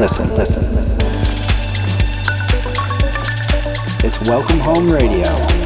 Listen, listen. It's Welcome Hohme Radio.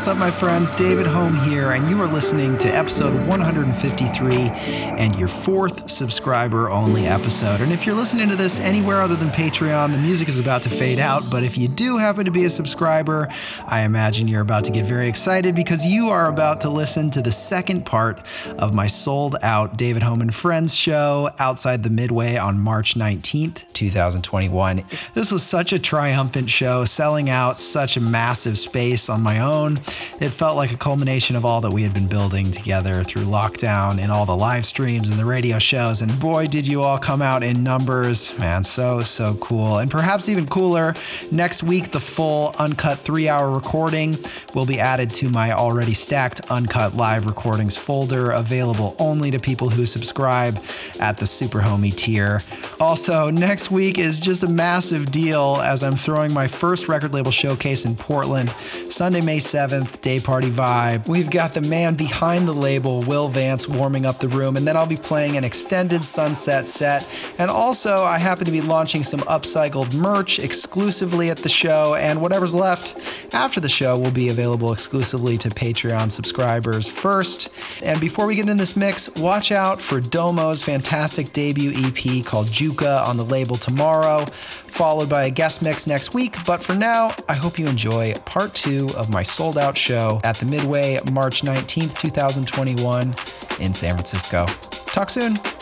What's up, my friends? David Hohme here, and you are listening to episode 153 and your fourth subscriber only episode. And if you're listening to this anywhere other than Patreon, the music is about to fade out. But if you do happen to be a subscriber, I imagine you're about to get very excited because you are about to listen to the second part of my sold out David Hohme and Friends show outside the Midway on March 19th, 2021. This was such a triumphant show, selling out such a massive space on my own own. It felt like a culmination of all that we had been building together through lockdown and all the live streams and the radio shows. And boy, did you all come out in numbers. Man, so, so cool. And perhaps even cooler, next week, the full uncut three hour recording will be added to my already stacked uncut live recordings folder, available only to people who subscribe at the Super Homie tier. Also, next week is just a massive deal as I'm throwing my first record label showcase in Portland, Sunday, May 7th, day party vibe. We've got the man behind the label, Will Vance, warming up the room, and then I'll be playing an extended sunset set. And also, I happen to be launching some upcycled merch exclusively at the show, and whatever's left after the show will be available exclusively to Patreon subscribers first. And before we get into this mix, watch out for Domo's fantastic debut EP called Juka on the label tomorrow followed by a guest mix next week. But for now, I hope you enjoy part two of my sold out show at the Midway, March 19th, 2021 in San Francisco. Talk soon.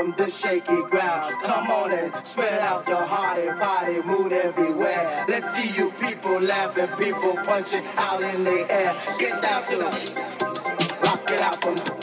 From the shaky ground. Come on and spread out your heart and body, mood everywhere. Let's see you people laughing, people punching out in the air. Get down to the rock it out from,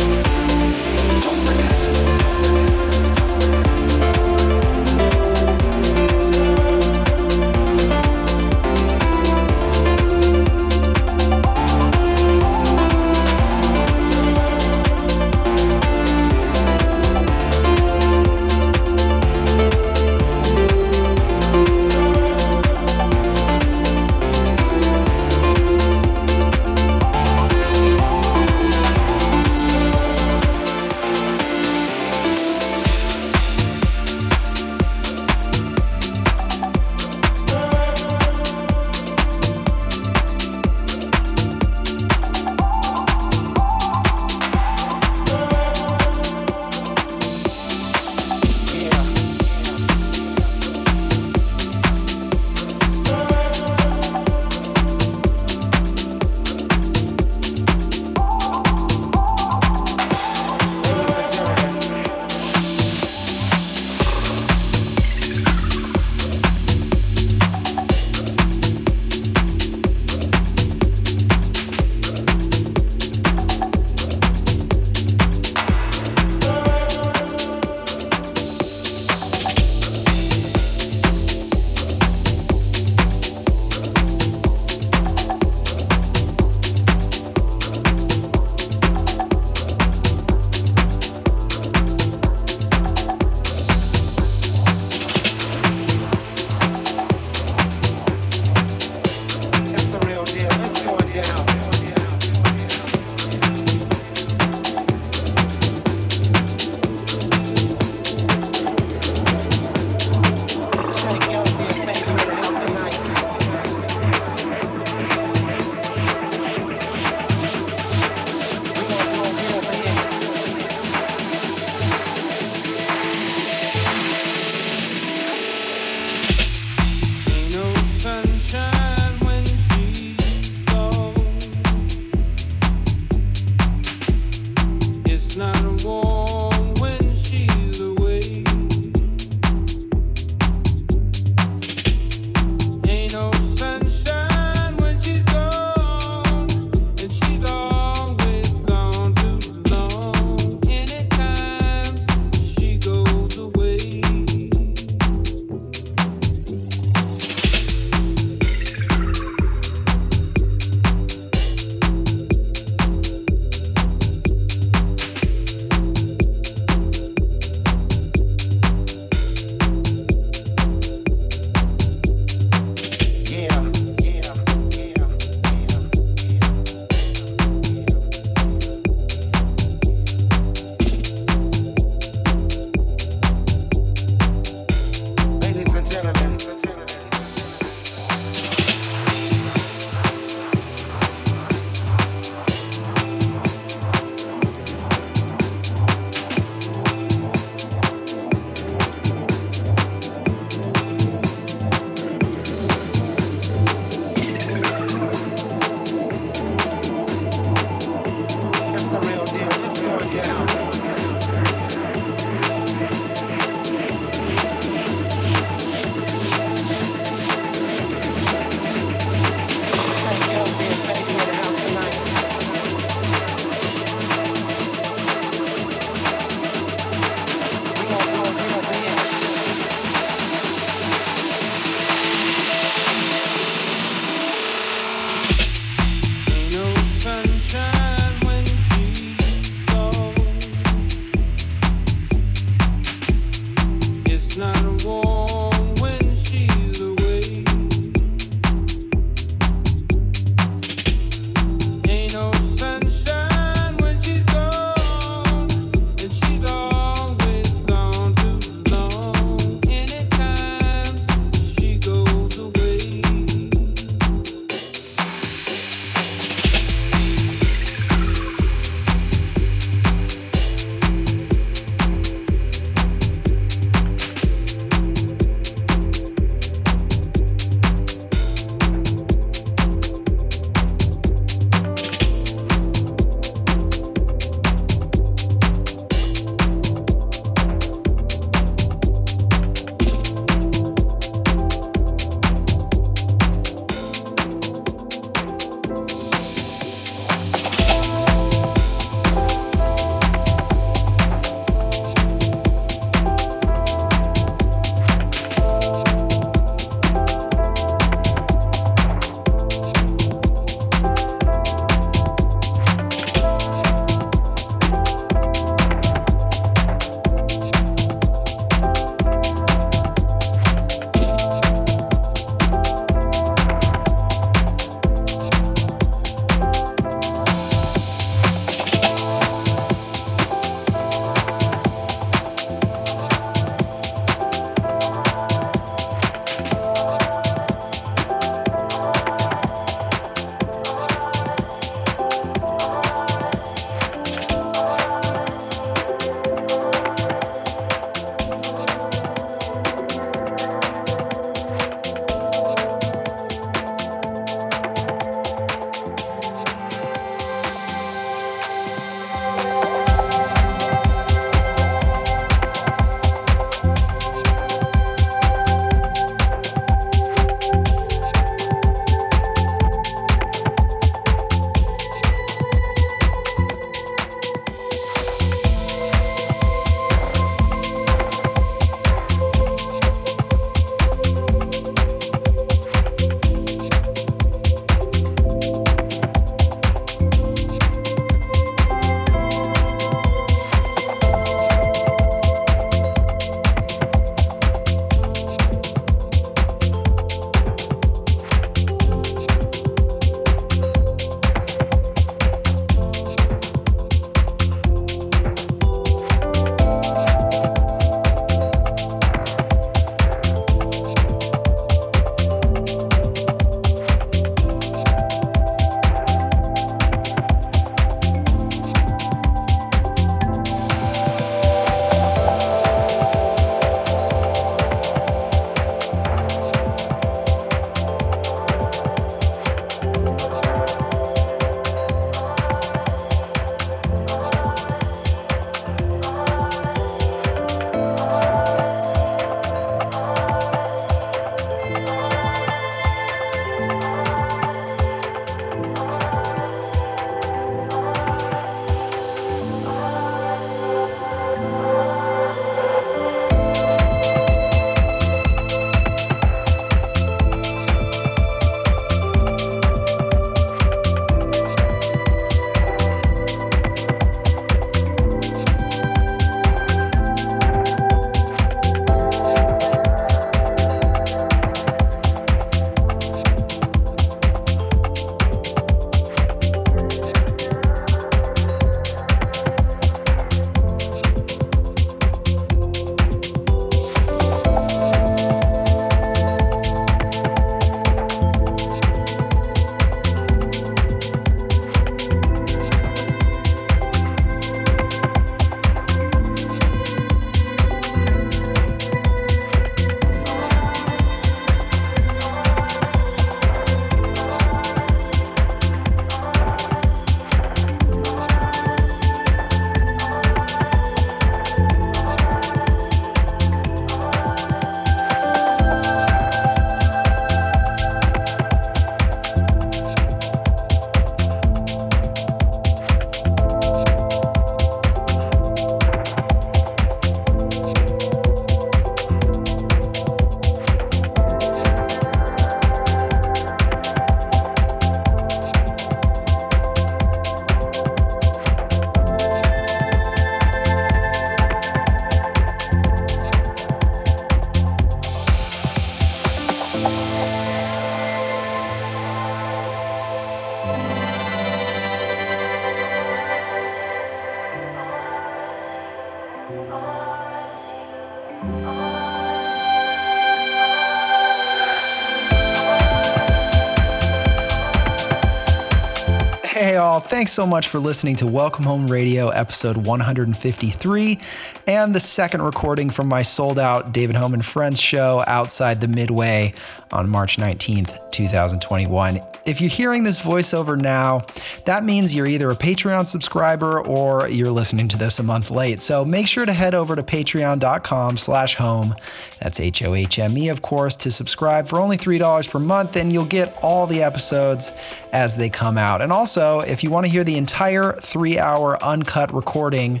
thanks so much for listening to Welcome Hohme Radio, episode 153, and the second recording from my sold out David Hohme and Friends show outside the Midway on March 19th, 2021. If you're hearing this voiceover now, that means you're either a Patreon subscriber or you're listening to this a month late. So make sure to head over to patreon.com slash hohme. That's H-O-H-M-E, of course, to subscribe for only $3 per month, and you'll get all the episodes as they come out. And also, if you want to hear the entire three hour uncut recording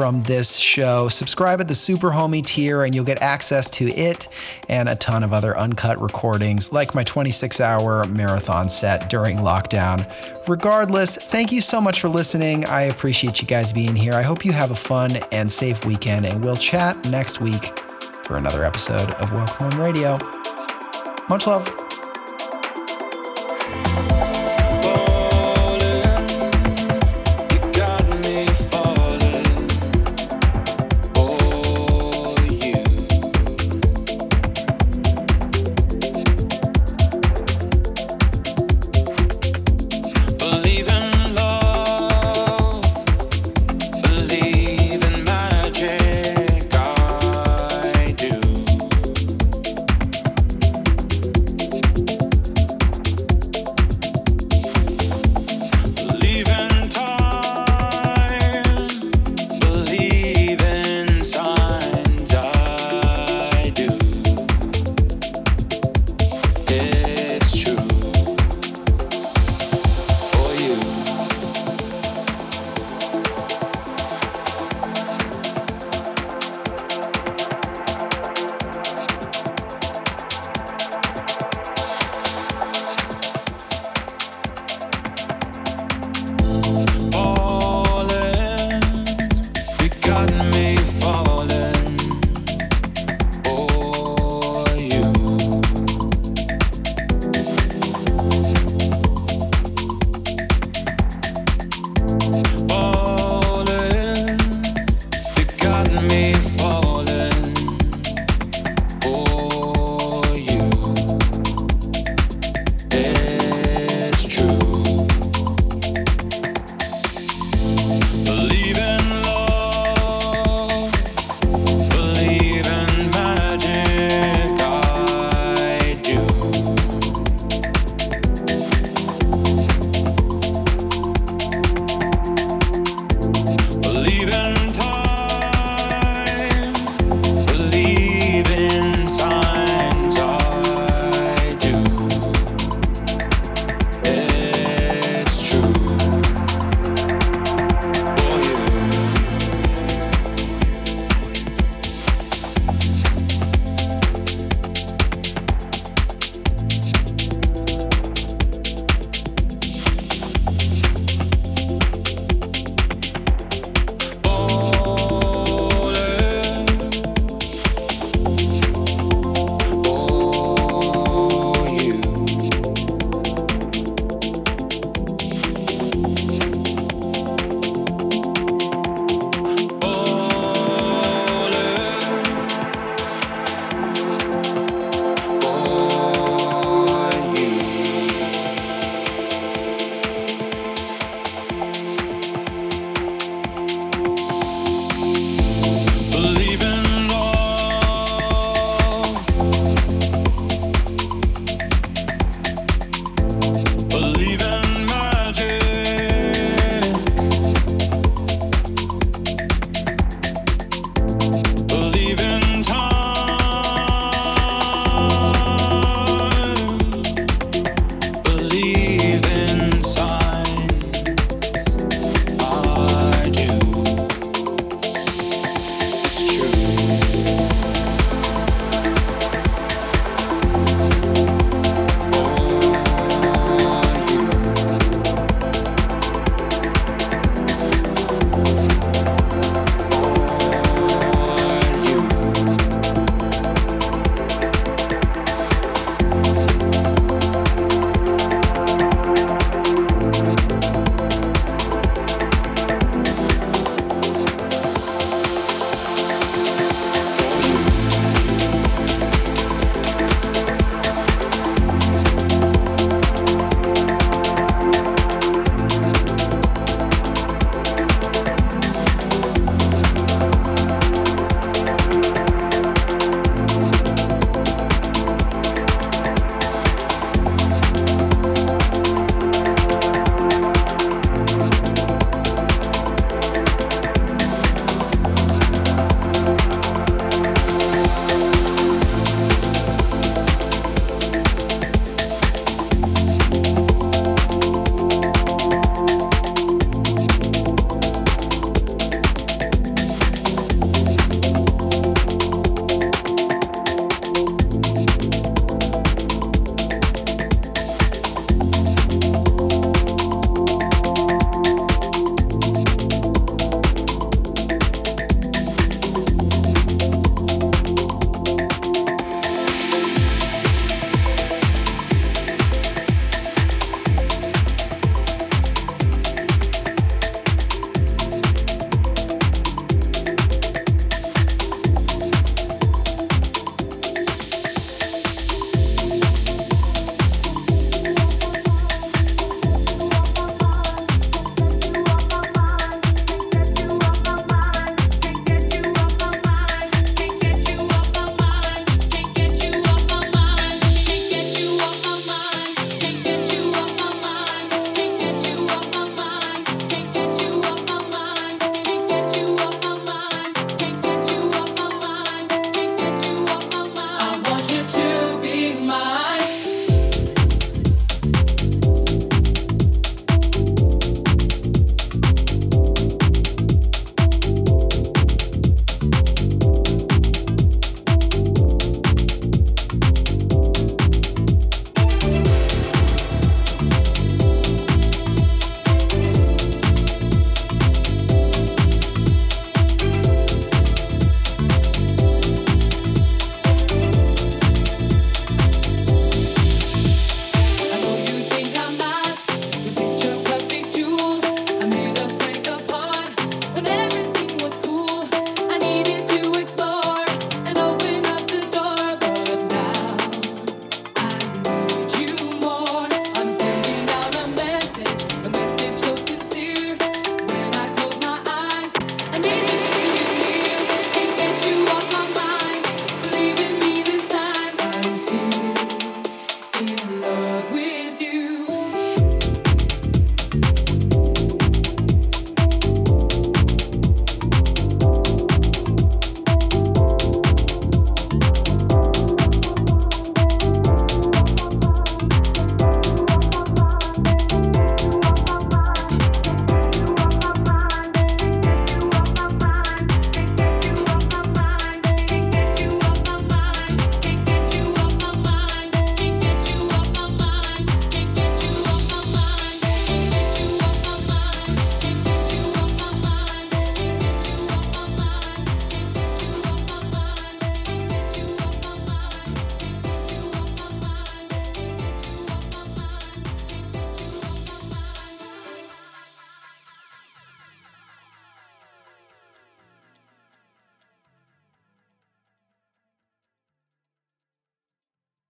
from this show, subscribe at the Super Homie tier and you'll get access to it and a ton of other uncut recordings, like my 26 hour marathon set during lockdown. Regardless, thank you so much for listening. I appreciate you guys being here. I hope you have a fun and safe weekend, and we'll chat next week for another episode of Welcome Hohme Radio. Much love.